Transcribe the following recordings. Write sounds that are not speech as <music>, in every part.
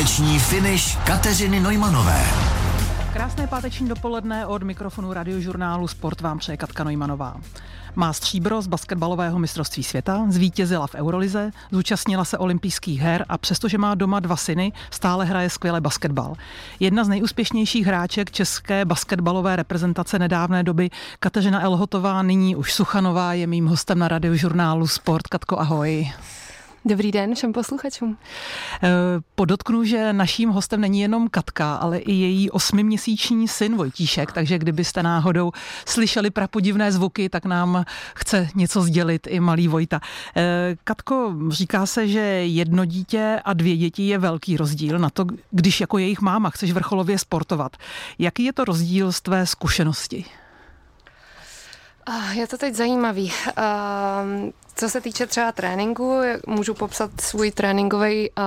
Páteční finish Kateřiny Nojmanové. Krásné páteční dopoledne od mikrofonu radiožurnálu Sport vám přeje Katka Nojmanová. Má stříbro z basketbalového mistrovství světa, zvítězila v Eurolize, zúčastnila se olympijských her a přestože má doma dva syny, stále hraje skvěle basketbal. Jedna z nejúspěšnějších hráček české basketbalové reprezentace nedávné doby, Kateřina Elhotová, nyní už Suchanová, je mým hostem na radiožurnálu Sport. Katko, ahoj. Dobrý den všem posluchačům. Eh, podotknu, že naším hostem není jenom Katka, ale i její osmiměsíční syn Vojtíšek, takže kdybyste náhodou slyšeli prapodivné zvuky, tak nám chce něco sdělit i malý Vojta. Eh, Katko, říká se, že jedno dítě a dvě děti je velký rozdíl na to, když jako jejich máma chceš vrcholově sportovat. Jaký je to rozdíl z tvé zkušenosti? Je to teď zajímavý. Co se týče třeba tréninku, můžu popsat svůj tréninkový uh,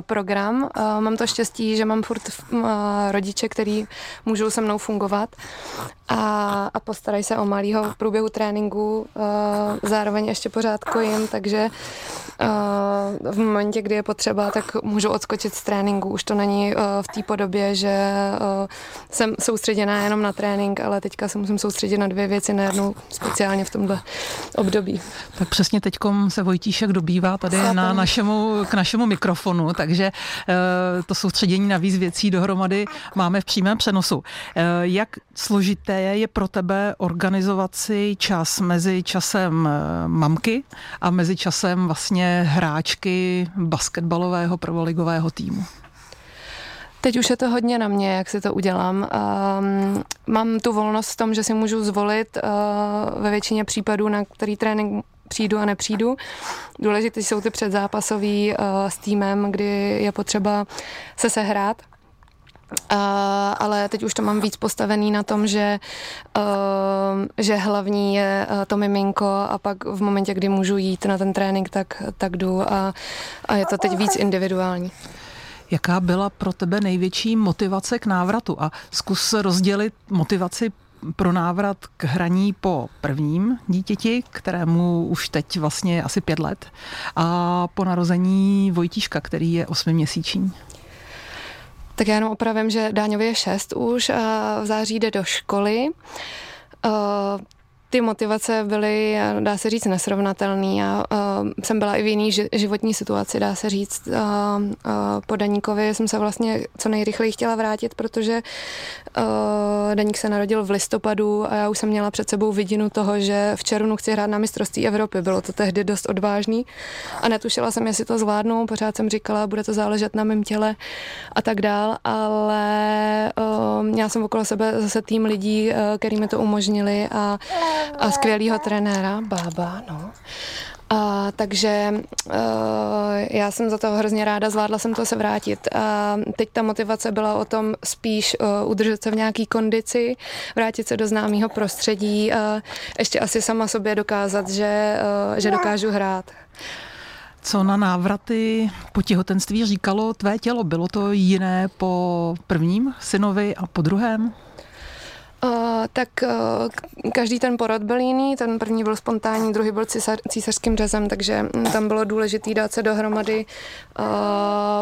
program. Uh, mám to štěstí, že mám furt uh, rodiče, který můžou se mnou fungovat a, a postarají se o malýho v průběhu tréninku. Uh, zároveň ještě pořád kojím, takže uh, v momentě, kdy je potřeba, tak můžu odskočit z tréninku. Už to není uh, v té podobě, že uh, jsem soustředěná jenom na trénink, ale teďka se musím soustředit na dvě věci najednou, speciálně v tomhle období. Tak přesně přesně teď se Vojtíšek dobývá tady na našemu, k našemu mikrofonu, takže eh, to soustředění na víc věcí dohromady máme v přímém přenosu. Eh, jak složité je pro tebe organizovat si čas mezi časem eh, mamky a mezi časem vlastně hráčky basketbalového prvoligového týmu? Teď už je to hodně na mě, jak si to udělám. Um, mám tu volnost v tom, že si můžu zvolit uh, ve většině případů, na který trénink přijdu a nepřijdu. Důležité jsou ty předzápasový uh, s týmem, kdy je potřeba se sehrát. Uh, ale teď už to mám víc postavený na tom, že, uh, že hlavní je uh, to miminko a pak v momentě, kdy můžu jít na ten trénink, tak, tak jdu a, a je to teď víc individuální. Jaká byla pro tebe největší motivace k návratu? A zkus rozdělit motivaci pro návrat k hraní po prvním dítěti, kterému už teď vlastně asi pět let, a po narození Vojtíška, který je osmiměsíční. Tak já jenom opravím, že Dáňově je šest už a v září jde do školy. Ty motivace byly, dá se říct, nesrovnatelné. Já uh, jsem byla i v jiný životní situaci, dá se říct. Uh, uh, po Daníkovi jsem se vlastně co nejrychleji chtěla vrátit, protože uh, Daník se narodil v listopadu a já už jsem měla před sebou vidinu toho, že v červnu chci hrát na mistrovství Evropy. Bylo to tehdy dost odvážný a netušila jsem, jestli to zvládnu. Pořád jsem říkala, bude to záležet na mém těle a tak dál, ale uh, měla jsem okolo sebe zase tým lidí, uh, který mi to umožnili a a skvělého trenéra, bába, no. A, takže uh, já jsem za to hrozně ráda, zvládla jsem to se vrátit. A teď ta motivace byla o tom spíš uh, udržet se v nějaký kondici, vrátit se do známého prostředí a ještě asi sama sobě dokázat, že, uh, že dokážu hrát. Co na návraty po těhotenství říkalo tvé tělo? Bylo to jiné po prvním synovi a po druhém? Uh, tak uh, každý ten porod byl jiný, ten první byl spontánní, druhý byl císař, císařským řezem, takže tam bylo důležité dát se dohromady uh,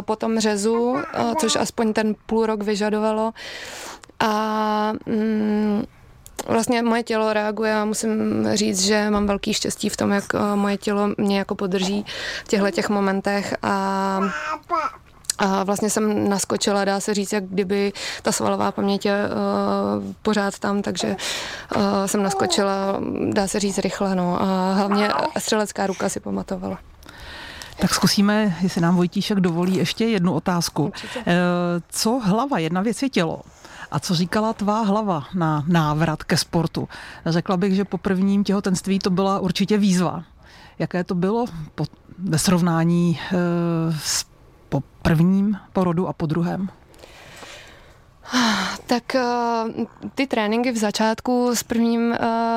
po tom řezu, což aspoň ten půl rok vyžadovalo. A um, vlastně moje tělo reaguje a musím říct, že mám velký štěstí v tom, jak moje tělo mě jako podrží v těchto těch momentech a a vlastně jsem naskočila, dá se říct, jak kdyby ta svalová paměť je uh, pořád tam, takže uh, jsem naskočila, dá se říct, rychle. No. A hlavně střelecká ruka si pamatovala. Tak zkusíme, jestli nám Vojtíšek dovolí ještě jednu otázku. Určitě. Eh, co hlava? Jedna věc je tělo. A co říkala tvá hlava na návrat ke sportu? Řekla bych, že po prvním těhotenství to byla určitě výzva. Jaké to bylo po, ve srovnání e, s po prvním porodu a po druhém? Tak uh, ty tréninky v začátku s prvním uh,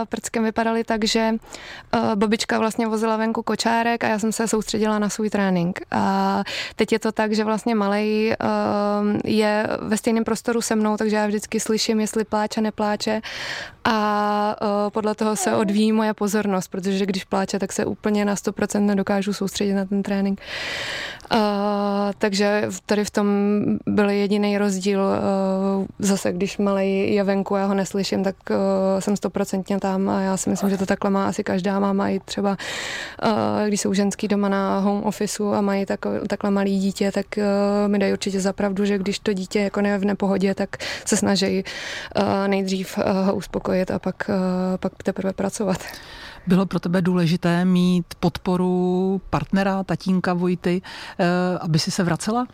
prckem vypadaly tak, že uh, babička vlastně vozila venku kočárek a já jsem se soustředila na svůj trénink. A teď je to tak, že vlastně malej je ve stejném prostoru se mnou, takže já vždycky slyším, jestli pláče, nepláče a podle toho se odvíjí moje pozornost, protože když pláče, tak se úplně na 100% nedokážu soustředit na ten trénink. Takže tady v tom byl jediný rozdíl. Uh, zase, když malý je venku, já ho neslyším, tak uh, jsem stoprocentně tam a já si myslím, že to takhle má asi každá máma i třeba, uh, když jsou ženský doma na home officeu a mají tak, takhle malý dítě, tak mi dají určitě zapravdu, že když to dítě jako ne v nepohodě, tak se snaží nejdřív ho uspokojit a pak, pak teprve pracovat. Bylo pro tebe důležité mít podporu partnera, tatínka Vojty, eh, aby si se vracela?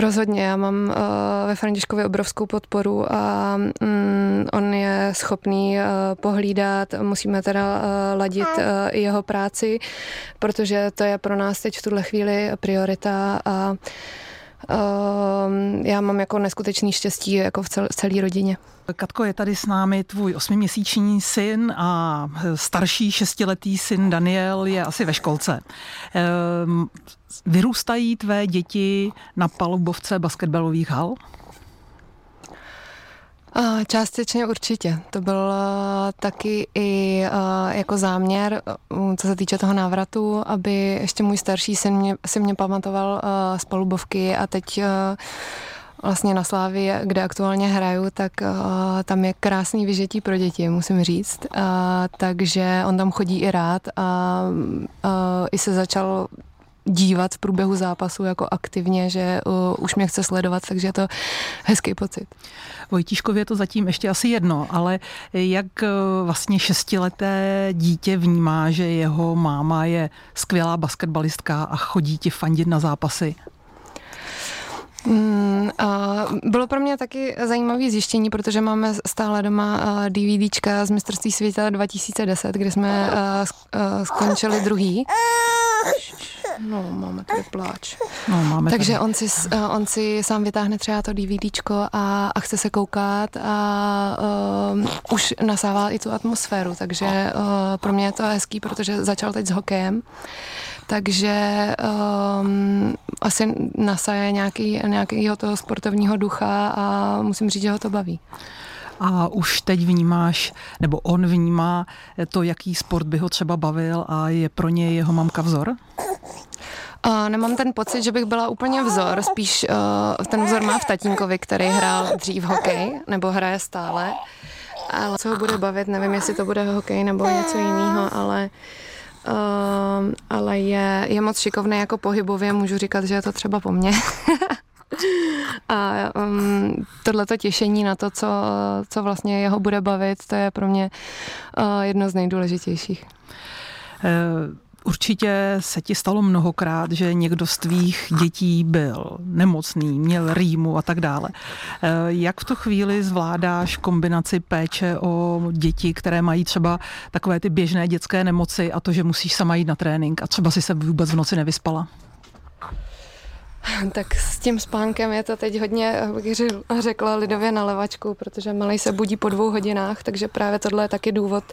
Rozhodně, já mám uh, ve Františkově obrovskou podporu a um, on je schopný uh, pohlídat, musíme teda uh, ladit uh, jeho práci, protože to je pro nás teď v tuhle chvíli priorita a uh, já mám jako neskutečný štěstí jako v cel, celé rodině. Katko, je tady s námi tvůj osmiměsíční syn a starší šestiletý syn Daniel je asi ve školce. Ehm, vyrůstají tvé děti na palubovce basketbalových hal? Částečně určitě. To byl taky i jako záměr, co se týče toho návratu, aby ještě můj starší syn mě, si mě pamatoval z palubovky a teď vlastně na Slávii, kde aktuálně hraju, tak tam je krásný vyžití pro děti, musím říct. Takže on tam chodí i rád a i se začal dívat v průběhu zápasu jako aktivně, že uh, už mě chce sledovat, takže je to hezký pocit. Vojtíškově je to zatím ještě asi jedno, ale jak vlastně šestileté dítě vnímá, že jeho máma je skvělá basketbalistka a chodí ti fandit na zápasy? Mm, bylo pro mě taky zajímavé zjištění, protože máme stále doma DVDčka z mistrovství světa 2010, kde jsme skončili druhý. No, máme tady pláč. No, máme Takže tady. on si, on si sám vytáhne třeba to DVDčko a, a chce se koukat a uh, už nasává i tu atmosféru, takže uh, pro mě je to hezký, protože začal teď s hokejem takže um, asi nasaje nějaký, nějakýho toho sportovního ducha a musím říct, že ho to baví. A už teď vnímáš, nebo on vnímá to, jaký sport by ho třeba bavil a je pro něj jeho mamka vzor? Uh, nemám ten pocit, že bych byla úplně vzor, spíš uh, ten vzor má v tatínkovi, který hrál dřív hokej, nebo hraje stále. Ale co ho bude bavit, nevím, jestli to bude hokej nebo něco jiného, ale uh, ale je, je moc šikovný jako pohybově, můžu říkat, že je to třeba po mně. <laughs> A um, tohleto těšení na to, co, co vlastně jeho bude bavit, to je pro mě uh, jedno z nejdůležitějších. Uh Určitě se ti stalo mnohokrát, že někdo z tvých dětí byl nemocný, měl rýmu a tak dále. Eh, jak v tu chvíli zvládáš kombinaci péče o děti, které mají třeba takové ty běžné dětské nemoci a to, že musíš sama jít na trénink a třeba si se vůbec v noci nevyspala? <laughs> Tak s tím spánkem je to teď hodně, bych řekla, lidově na levačku, protože malý se budí po dvou hodinách, takže právě tohle je taky důvod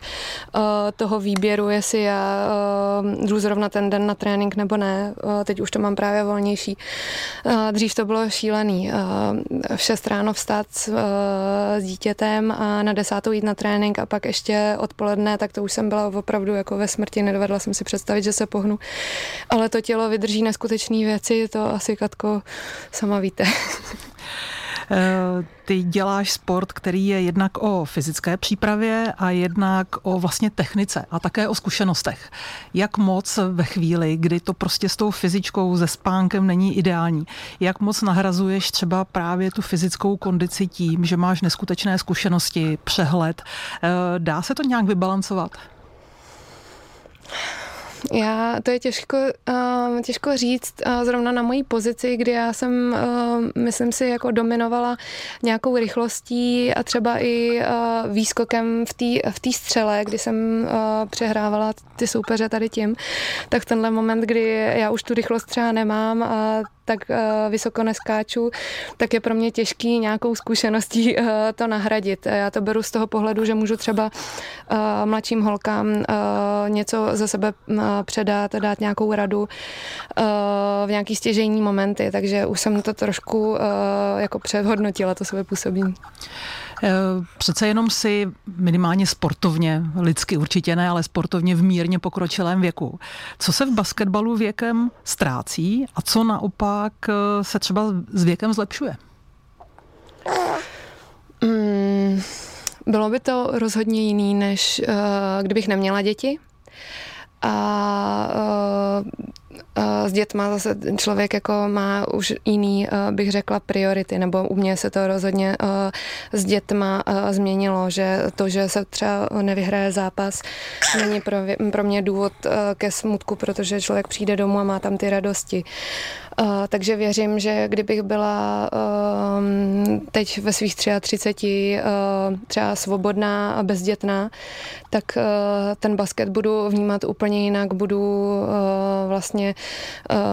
uh, toho výběru, jestli já uh, jdu zrovna ten den na trénink nebo ne. Uh, teď už to mám právě volnější. Uh, dřív to bylo šílený. Uh, v 6 ráno vstát uh, s dítětem a na desátou jít na trénink a pak ještě odpoledne, tak to už jsem byla opravdu jako ve smrti, nedovedla jsem si představit, že se pohnu. Ale to tělo vydrží neskutečné věci, to asi Katko, sama víte. <laughs> Eh, ty děláš sport, který je jednak o fyzické přípravě a jednak o vlastně technice a také o zkušenostech. Jak moc ve chvíli, kdy to prostě s tou fyzičkou, se spánkem není ideální, jak moc nahrazuješ třeba právě tu fyzickou kondici tím, že máš neskutečné zkušenosti, přehled. Eh, dá se to nějak vybalancovat? Já, to je těžko, uh, těžko říct uh, zrovna na mojí pozici, kdy já jsem, uh, myslím si, jako dominovala nějakou rychlostí a třeba i uh, výskokem v té v tý střele, kdy jsem uh, přehrávala ty soupeře tady tím, tak tenhle moment, kdy já už tu rychlost třeba nemám a tak vysoko neskáču, tak je pro mě těžký nějakou zkušeností to nahradit. Já to beru z toho pohledu, že můžu třeba mladším holkám něco ze sebe předat, dát nějakou radu v nějaký stěžejní momenty, takže už jsem to trošku jako přehodnotila, to sebe působí. Eh, přece jenom si minimálně sportovně, lidsky určitě ne, ale sportovně v mírně pokročilém věku. Co se v basketbalu věkem ztrácí a co naopak eh, se třeba s věkem zlepšuje? Mm, bylo by to rozhodně jiný, než uh, kdybych neměla děti. A s dětma zase člověk jako má už jiný, bych řekla, priority, nebo u mě se to rozhodně s dětma změnilo, že to, že se třeba nevyhraje zápas, není pro, pro mě důvod ke smutku, protože člověk přijde domů a má tam ty radosti. Uh, takže věřím, že kdybych byla uh, teď ve svých 33 uh, třeba svobodná a bezdětná, tak uh, ten basket budu vnímat úplně jinak, budu vlastně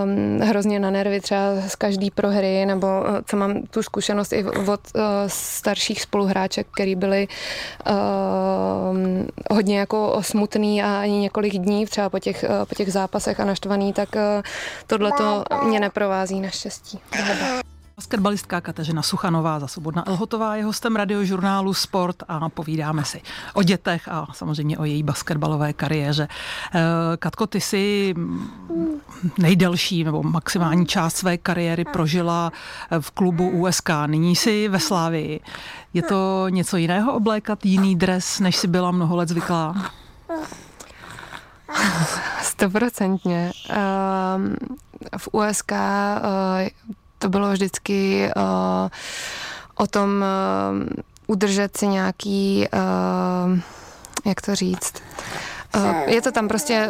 um, hrozně na nervy třeba z každé prohry, nebo co mám tu zkušenost i od starších spoluhráček, který byli uh, hodně jako smutný a ani několik dní třeba po těch, po těch zápasech a naštvaný, tak tohle to mě neprovází naštěstí. Basketbalistka Kateřina Suchanová za Svobodná Elhotová je hostem radiožurnálu Sport a povídáme si o dětech a samozřejmě o její basketbalové kariéře. Eh, Katko, ty si nejdelší nebo maximální část své kariéry prožila v klubu USK. Nyní si ve Slávii. Je to něco jiného oblékat jiný dres, než si byla mnoho let zvyklá? <laughs> Stoprocentně. Um, v USK uh, to bylo vždycky uh, o tom uh, udržet si nějaký, jak to říct, je to tam prostě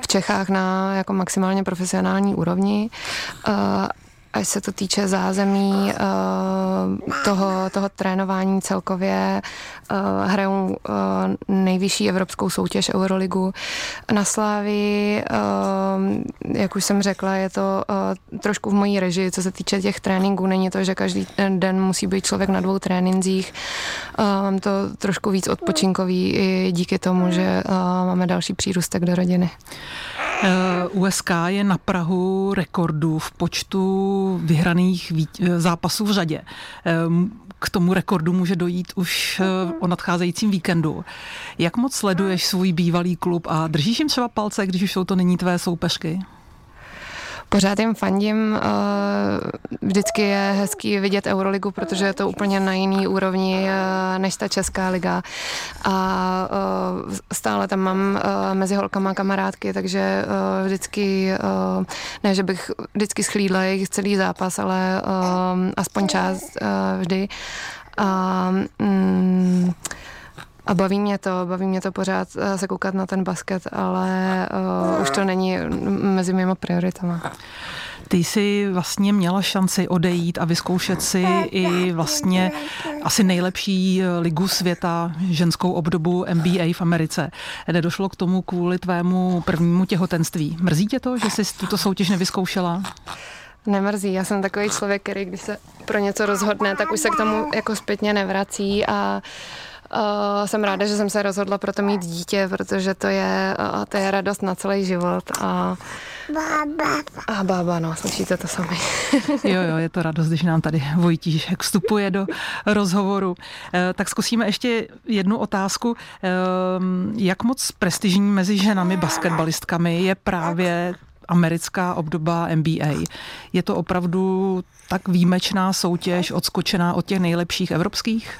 v Čechách na jako maximálně profesionální úrovni až se to týče zázemí eh, toho, toho trénování celkově, eh, hrajou eh, nejvyšší evropskou soutěž Euroligu na Slávii. Jak už jsem řekla, je to trošku v mojí režii, co se týče těch tréninků. Není to, že každý den musí být člověk na dvou tréninzích. Mám to trošku víc odpočinkový i díky tomu, že máme další přírůstek do rodiny. USK je na Prahu rekordů v počtu vyhraných zápasů v řadě. K tomu rekordu může dojít už eh, o nadcházejícím víkendu. Jak moc sleduješ svůj bývalý klub a držíš jim třeba palce, když už jsou to není tvé soupeřky? Pořád jim fandím. Eh, vždycky je hezký vidět Euroligu, protože je to úplně na jiný úrovni eh, než ta Česká liga. A eh, stále tam mám mezi holkama kamarádky, takže vždycky, ne, že bych vždycky schlídla jejich celý zápas, ale aspoň část vždy. A, mm, a baví mě to, baví mě to pořád eh, se koukat na ten basket, ale uh, už to není mezi mými prioritama. Ty jsi vlastně měla šanci odejít a vyzkoušet si i vlastně asi nejlepší eh, ligu světa, ženskou obdobu NBA v Americe. Nedošlo k tomu kvůli tvému prvnímu těhotenství. Mrzí tě to, že jsi tuto soutěž nevyzkoušela? Nemrzí, já jsem takový člověk, který když se pro něco rozhodne, tak už se k tomu jako zpětně nevrací a Uh, jsem ráda, že jsem se rozhodla pro to mít dítě, protože to je, uh, to je radost na celý život. A, bába. A bába, no, slyšíte to sami. <laughs> jo, jo, je to radost, když nám tady Vojtíšek vstupuje do rozhovoru. Uh, tak zkusíme ještě jednu otázku. Uh, jak moc prestižní mezi ženami basketbalistkami je právě americká obdoba NBA. Je to opravdu tak výjimečná soutěž, odskočená od těch nejlepších evropských?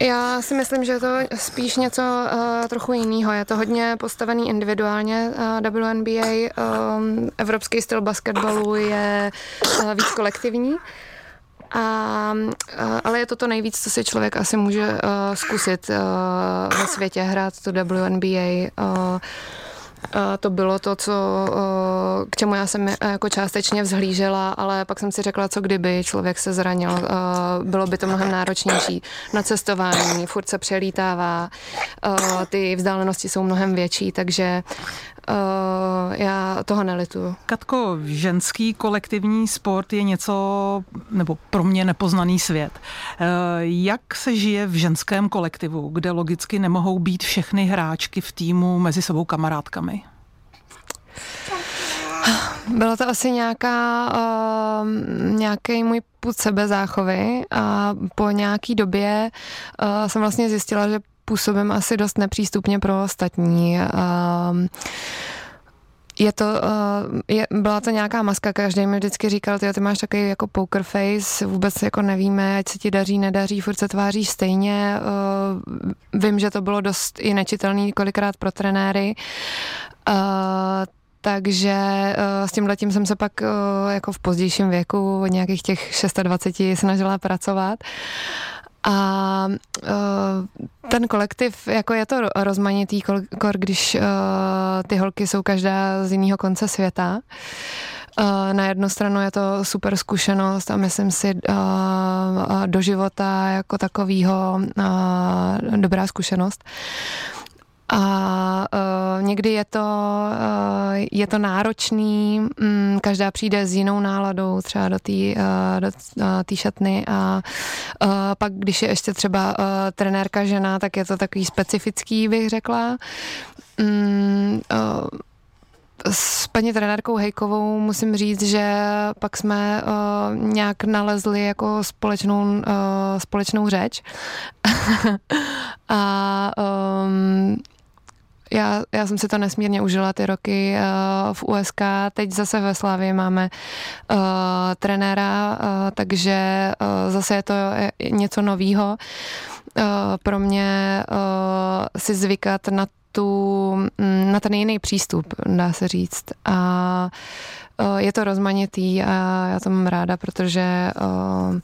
Já si myslím, že je to spíš něco uh, trochu jiného. Je to hodně postavený individuálně uh, WNBA. Um, evropský styl basketbalu je uh, víc kolektivní. A, ale je to to nejvíc, co si člověk asi může uh, zkusit uh, ve světě hrát tu WNBA. Uh, to bylo to, co, k čemu já jsem jako částečně vzhlížela, ale pak jsem si řekla, co kdyby člověk se zranil. Bylo by to mnohem náročnější na cestování, furt se přelítává, ty vzdálenosti jsou mnohem větší, takže uh, já toho nelituju. Katko, ženský kolektivní sport je něco, nebo pro mě nepoznaný svět. Uh, jak se žije v ženském kolektivu, kde logicky nemohou být všechny hráčky v týmu mezi sebou kamarádkami? Bylo to asi nějaká, uh, nějaký můj put sebezáchovy a po nějaký době uh, jsem vlastně zjistila, že působím asi dost nepřístupně pro ostatní. Uh, je to, uh, je, byla to nějaká maska, každý mi vždycky říkal, ty, ty máš takový jako poker face, vůbec jako nevíme, ať se ti daří, nedaří, furt se tváříš stejně. Uh, vím, že to bylo dost i nečitelný kolikrát pro trenéry. Uh, takže s tím letím jsem se pak jako v pozdějším věku od nějakých těch 26 snažila pracovat. A uh, ten kolektiv, jako je to rozmanitý, kor, když uh, ty holky jsou každá z jiného konce světa. Uh, na jednu stranu je to super zkušenost a myslím si do života jako takového dobrá zkušenost. A uh, někdy je to, uh, je to náročný, um, každá přijde s jinou náladou třeba do té uh, do, uh, šatny a uh, pak, když je ještě třeba uh, trenérka žena, tak je to takový specifický, bych řekla. Um, uh, s paní trenérkou Hejkovou musím říct, že pak jsme uh, nějak nalezli jako společnou, uh, společnou řeč. <laughs> a um, já, já jsem si to nesmírně užila ty roky uh, v USK. Teď zase ve Slávě máme uh, trenéra, uh, takže uh, zase je to něco novýho. Uh, pro mě uh, si zvykat na tu, mm, na ten jiný přístup, dá se říct. A uh, je to rozmanitý a já to mám ráda, protože uh,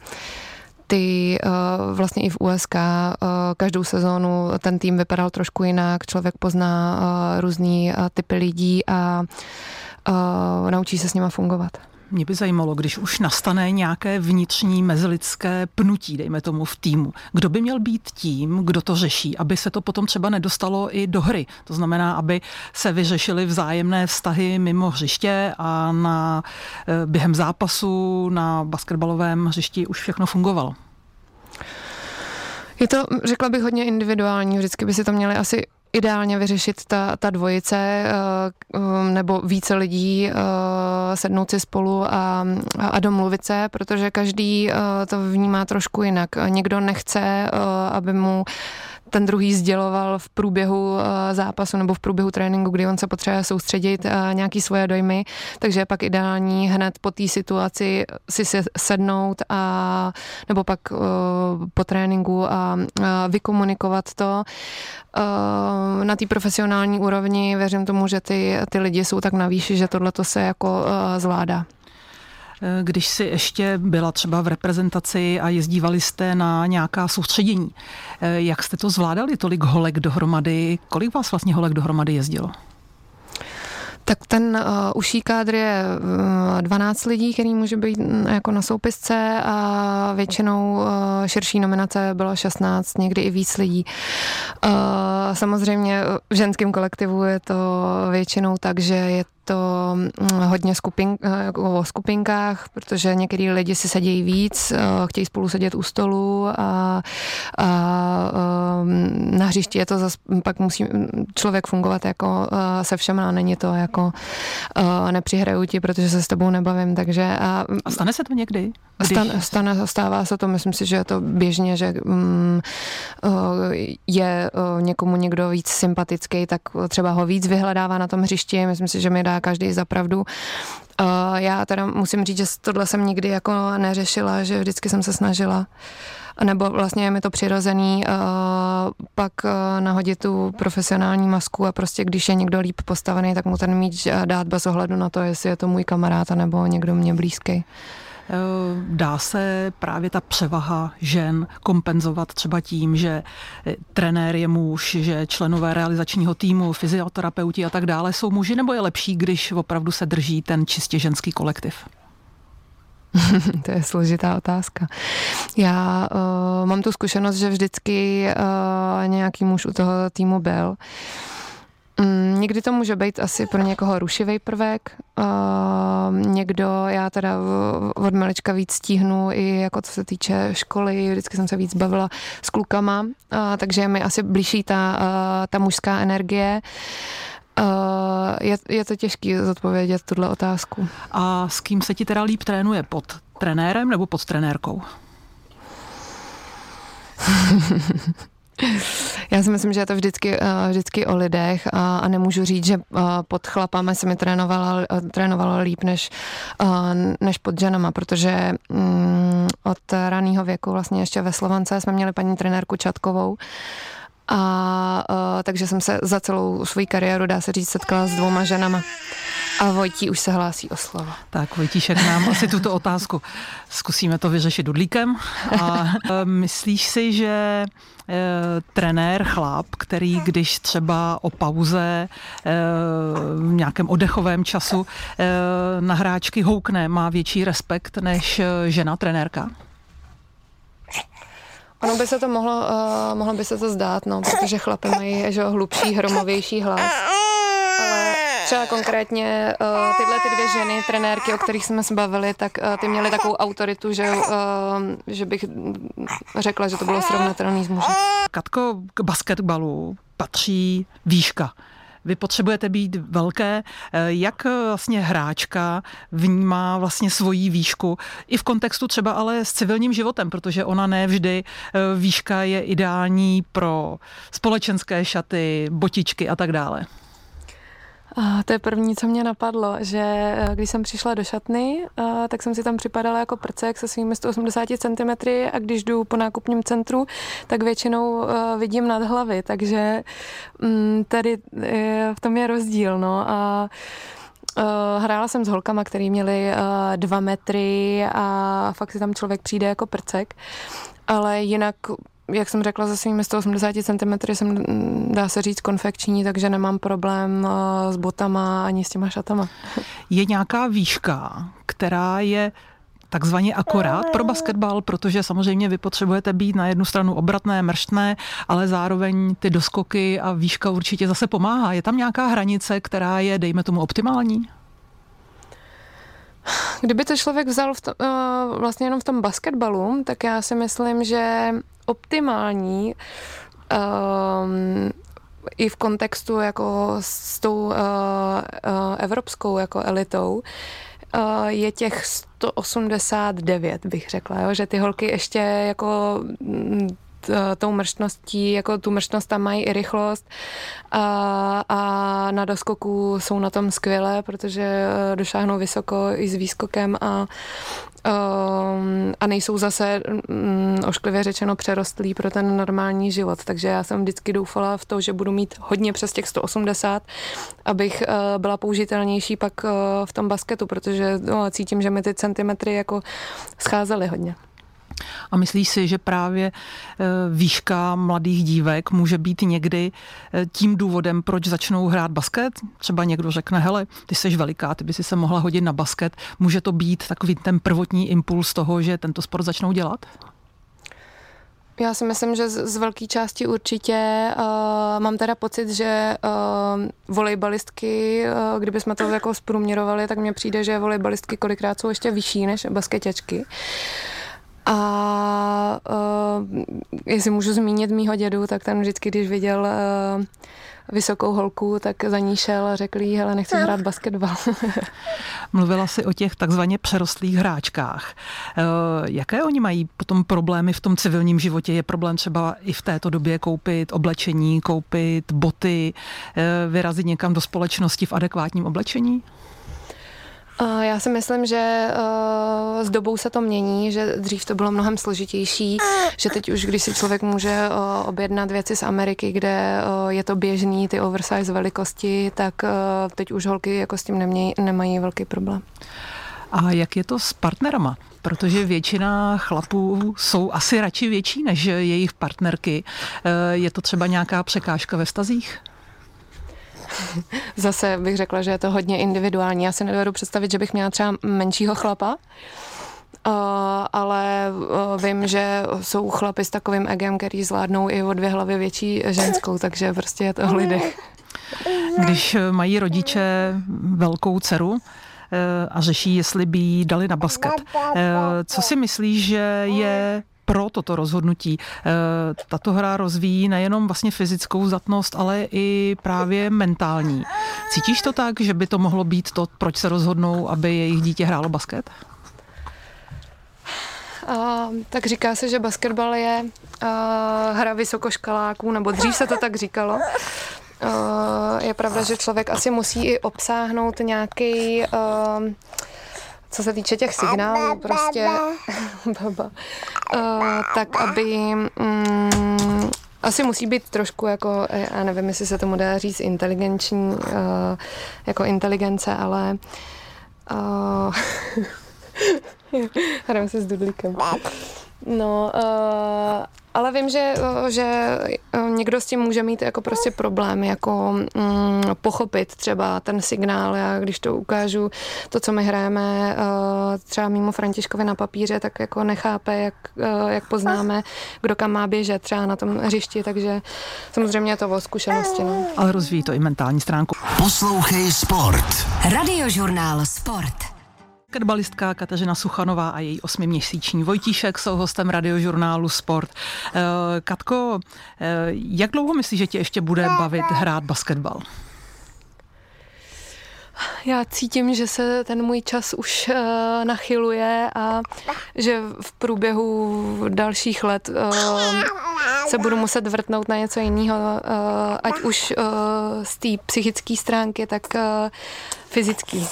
ty uh, vlastně i v USK uh, každou sezónu ten tým vypadal trošku jinak, člověk pozná uh, různý typy lidí a naučí se s nima fungovat. Mě by zajímalo, když už nastane nějaké vnitřní mezilidské pnutí, dejme tomu v týmu, kdo by měl být tím, kdo to řeší, aby se to potom třeba nedostalo i do hry. To znamená, aby se vyřešily vzájemné vztahy mimo hřiště a na, během zápasu na basketbalovém hřišti už všechno fungovalo. Je to, řekla bych, hodně individuální. Vždycky by si to měli asi ideálně vyřešit ta, ta dvojice eh, um, nebo více lidí eh, sednout si spolu a, a domluvit se, protože každý eh, to vnímá trošku jinak. Někdo nechce, aby mu ten druhý sděloval v průběhu eh, zápasu nebo v průběhu tréninku, kdy on se potřebuje soustředit eh, nějaký svoje dojmy, takže je pak ideální hned po té situaci si sednout a nebo pak eh, po tréninku a vykomunikovat to. Na té profesionální úrovni věřím tomu, že ty, ty lidi jsou tak na výši, že tohle to se jako zvládá. Když si ještě byla třeba v reprezentaci a jezdívali jste na nějaká soustředění, jak jste to zvládali, tolik holek dohromady? Kolik vás vlastně holek dohromady jezdilo? Tak ten uh, uší kádr je uh, 12 lidí, který může být uh, jako na soupisce a většinou uh, širší nominace bylo 16, někdy i víc lidí. Uh, samozřejmě v ženském kolektivu je to většinou tak, že je to mm, hodně skupin, eh, jako o skupinkách, protože některý lidi si sedějí víc, eh, chtějí spolu sedět u stolu a, a ehm, na hřišti je to zase, pak musí člověk fungovat jako eh, se všem a není to jako nepřihraju ti, protože se s tebou nebavím, takže a, a stane se to někdy? Když... Stane, stane, stává se to, myslím si, že je to běžně, že um, je někomu někdo víc sympatický, tak třeba ho víc vyhledává na tom hřišti. Myslím si, že mi dá každý za pravdu. Já teda musím říct, že tohle jsem nikdy jako neřešila, že vždycky jsem se snažila nebo vlastně je mi to přirozený, pak nahodit tu profesionální masku a prostě když je někdo líp postavený, tak mu ten míč dát bez ohledu na to, jestli je to můj kamarád nebo někdo mě blízký. Eh, dá se právě ta převaha žen kompenzovat třeba tím, že eh, trenér je muž, že členové realizačního týmu, fyzioterapeuti a tak dále jsou muži, nebo je lepší, když opravdu se drží ten čistě ženský kolektiv? <laughs> to je složitá otázka. Já uh, mám tu zkušenost, že vždycky uh, nějaký muž u toho týmu byl. Mm, někdy to může být asi pro někoho rušivý prvek. Uh, někdo, já teda od malička víc stíhnu i jako co se týče školy, vždycky jsem se víc bavila s klukama, uh, takže je mi asi blížší ta, uh, ta mužská energie. Uh, je, je to těžké zodpovědět tuhle otázku. A s kým se ti teda líp trénuje? Pod trenérem nebo pod trenérkou? <laughs> <laughs> Já si myslím, že je to vždycky, eh, vždycky o lidech a, a nemůžu říct, že eh, pod chlapama se mi trénovala, eh, trénovalo líp než, než pod ženama, protože mm, od raného věku vlastně ještě ve Slovance jsme měli paní trenérku Čatkovou, a uh, takže jsem se za celou svou kariéru, dá se říct, setkala s dvouma ženama. A Vojtí už se hlásí o slovo. Tak Vojtíšek nám asi tuto otázku zkusíme to vyřešit dudlíkem. A uh, myslíš si, že uh, trenér chlap, který když třeba o pauze v nějakém oddechovém času na hráčky houkne, má větší respekt než žena trenérka? Ono by se to mohlo, uh, mohlo by se to zdát, no, protože chlapy mají že, hlubší, hromovější hlas. Třeba konkrétně uh, tyhle ty dvě ženy, trenérky, o kterých jsme se bavili, tak uh, ty měly takovou autoritu, že, uh, že bych řekla, že to bylo srovnatelné s mužem. Katko, k basketbalu patří výška. Vy potřebujete být velké. Jak vlastně hráčka vnímá vlastně svoji výšku i v kontextu třeba ale s civilním životem, protože ona ne vždy výška je ideální pro společenské šaty, botičky a tak dále. To je první, co mě napadlo, že eh, když jsem přišla do šatny, a, tak jsem si tam připadala jako prcek se svými 180 cm a když jdu po nákupním centru, tak většinou eh, vidím nad hlavy, takže mm, tady v tom je rozdíl. No, a hrála jsem s holkama, který měli dva metry a fakt si tam člověk přijde jako prcek, ale jinak jak jsem řekla, se svými 180 cm jsem, dá se říct, konfekční, takže nemám problém eh, s botama ani s těma šatama. Je nějaká výška, která je takzvaně akorát pro basketbal, protože samozřejmě vy potřebujete být na jednu stranu obratné, mrštné, ale zároveň ty doskoky a výška určitě zase pomáhá. Je tam nějaká hranice, která je, dejme tomu, optimální? Kdyby to člověk vzal v to, uh, vlastně jenom v tom basketbalu, tak já si myslím, že optimální um, i v kontextu jako s tou uh, uh, evropskou jako elitou uh, je těch 189, bych řekla, jo? že ty holky ještě jako mm, tou mrštností, jako tu mrštnost tam mají i rychlost a, a na doskoku jsou na tom skvěle, protože došáhnou vysoko i s výskokem a Um, a nejsou zase um, ošklivě řečeno přerostlí pro ten normální život. Takže já jsem vždycky doufala v to, že budu mít hodně přes těch 180, abych uh, byla použitelnější pak v tom basketu, protože no, cítím, že mi ty centimetry jako scházely hodně. A myslíš si, že právě eh, výška mladých dívek může být někdy eh, tím důvodem, proč začnou hrát basket? Třeba někdo řekne, hele, ty jsi veliká, ty by si se mohla hodit na basket. Může to být takový ten prvotní impuls toho, že tento sport začnou dělat? Já si myslím, že z, z velké části určitě uh, mám teda pocit, že uh, volejbalistky, uh, kdybychom to jako zprůměrovali, tak mně přijde, že volejbalistky kolikrát jsou ještě vyšší než basketěčky. Uh, a uh, jestli můžu zmínit mýho dědu, tak ten vždycky, když viděl uh, vysokou holku, tak za ní šel a řekl jí, hele, nechci hrát basketbal. <laughs> Mluvila si o těch takzvaně přerostlých hráčkách. Uh, jaké oni mají potom problémy v tom civilním životě? Je problém třeba i v této době koupit oblečení, koupit boty, uh, vyrazit někam do společnosti v adekvátním oblečení? Já si myslím, že s dobou se to mění, že dřív to bylo mnohem složitější, že teď už, když si člověk může objednat věci z Ameriky, kde je to běžný, ty oversize velikosti, tak teď už holky jako s tím neměj, nemají velký problém. A jak je to s partnerama? Protože většina chlapů jsou asi radši větší než jejich partnerky. Je to třeba nějaká překážka ve vztazích? <laughs> Zase bych řekla, že je to hodně individuální. Já si nedovedu představit, že bych měla třeba menšího chlapa, Uh, ale uh, vím, že jsou chlapy s takovým egem, který zvládnou i o dvě hlavy větší ženskou, takže prostě je to o lidech. Když mají rodiče velkou dceru, a řeší, jestli by jí dali na basket. Co si myslíš, že je pro toto rozhodnutí. Tato hra rozvíjí nejenom vlastně fyzickou zdatnost, ale i právě mentální. Cítíš to tak, že by to mohlo být to, proč se rozhodnou, aby jejich dítě hrálo basket? Uh, tak říká se, že basketbal je uh, hra vysokoškoláků, nebo dřív se to tak říkalo. Uh, je pravda, že člověk asi musí i obsáhnout nějaký, uh, co se týče těch signálů, prostě, baba, uh, <laughs> tak aby um, asi musí být trošku jako, já nevím, jestli se tomu dá říct inteligenční, uh, jako inteligence, ale uh, Hrajeme se s dudlíkem. No, uh, ale vím, že, že někdo s tím může mít jako prostě problém, jako mm, pochopit třeba ten signál. Já když to ukážu, to, co my hrajeme třeba mimo Františkovi na papíře, tak jako nechápe, jak, jak poznáme, kdo kam má běžet třeba na tom hřišti, takže samozřejmě je to o zkušenosti. No. Ale rozvíjí to i mentální stránku. Poslouchej Sport. Radiožurnál Sport. Basketbalistka Kateřina Suchanová a její osmiměsíční Vojtíšek jsou hostem radiožurnálu Sport. Eh, Katko, eh, jak dlouho myslíš, že tě ještě bude bavit hrát basketbal? Já cítím, že se ten můj čas už uh, nachyluje a že v průběhu dalších let uh, se budu muset vrtnout na něco jiného, uh, ať už uh, z té psychické stránky, tak uh, fyzický.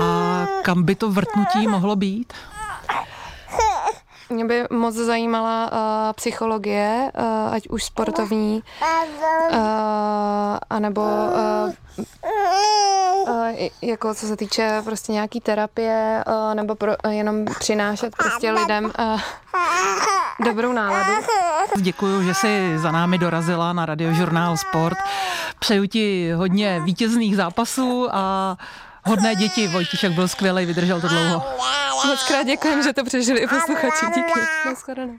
A kam by to vrtnutí mohlo být? Mě by moc zajímala uh, psychologie, uh, ať už sportovní, uh, anebo uh, uh, jako co se týče prostě nějaký terapie, uh, nebo pro, uh, jenom přinášet prostě lidem uh, dobrou náladu. Děkuji, že jsi za námi dorazila na radiožurnál Sport. Přeju ti hodně vítězných zápasů a hodné děti. Vojtišek byl skvělý, vydržel to dlouho. Moc krát děkujem, že to přežili i posluchači. Díky. Naschledanou.